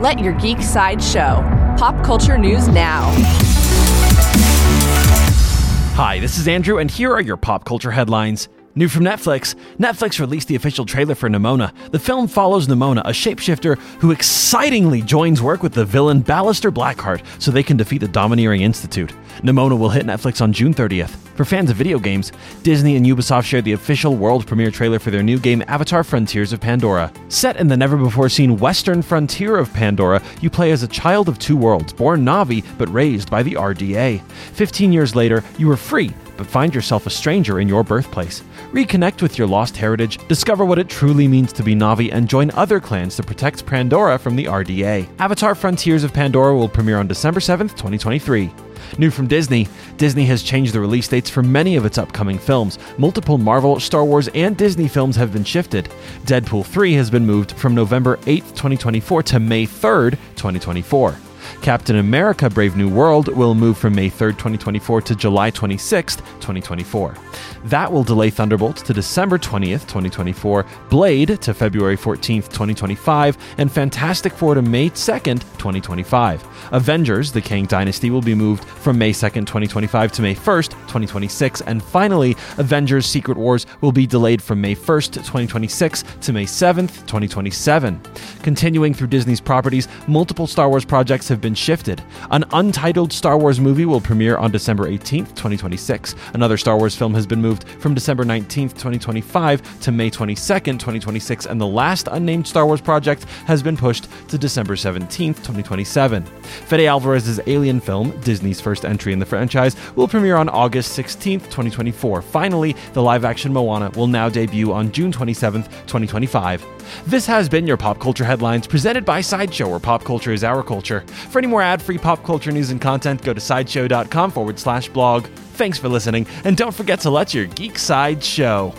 Let your geek side show. Pop culture news now. Hi, this is Andrew, and here are your pop culture headlines. New from Netflix Netflix released the official trailer for Nimona. The film follows Nimona, a shapeshifter who excitingly joins work with the villain Ballister Blackheart so they can defeat the Domineering Institute. Nimona will hit Netflix on June 30th. For fans of video games, Disney and Ubisoft shared the official world premiere trailer for their new game Avatar Frontiers of Pandora. Set in the never before seen western frontier of Pandora, you play as a child of two worlds, born Na'vi but raised by the RDA. 15 years later, you are free find yourself a stranger in your birthplace. Reconnect with your lost heritage, discover what it truly means to be Na'vi, and join other clans to protect Pandora from the RDA. Avatar Frontiers of Pandora will premiere on December 7th, 2023. New from Disney Disney has changed the release dates for many of its upcoming films. Multiple Marvel, Star Wars, and Disney films have been shifted. Deadpool 3 has been moved from November 8th, 2024 to May 3rd, 2024. Captain America Brave New World will move from May 3rd, 2024 to July 26th, 2024. That will delay Thunderbolts to December 20th, 2024, Blade to February 14th, 2025, and Fantastic Four to May 2nd, 2025. Avengers, The Kang Dynasty will be moved from May 2nd, 2025 to May 1st, 2026, and finally, Avengers Secret Wars will be delayed from May 1st, 2026 to May 7th, 2027. Continuing through Disney's properties, multiple Star Wars projects have been shifted. An untitled Star Wars movie will premiere on December 18th, 2026. Another Star Wars film has been moved from December 19th, 2025 to May 22nd, 2026, and the last unnamed Star Wars project has been pushed to December 17th, 2027. Fede Alvarez's Alien film, Disney's first entry in the franchise, will premiere on August 16th, 2024. Finally, the live action Moana will now debut on June 27th, 2025. This has been your Pop Culture Headlines presented by Sideshow, where pop culture is our culture. For any more ad free pop culture news and content, go to sideshow.com forward slash blog. Thanks for listening, and don't forget to let your geek side show.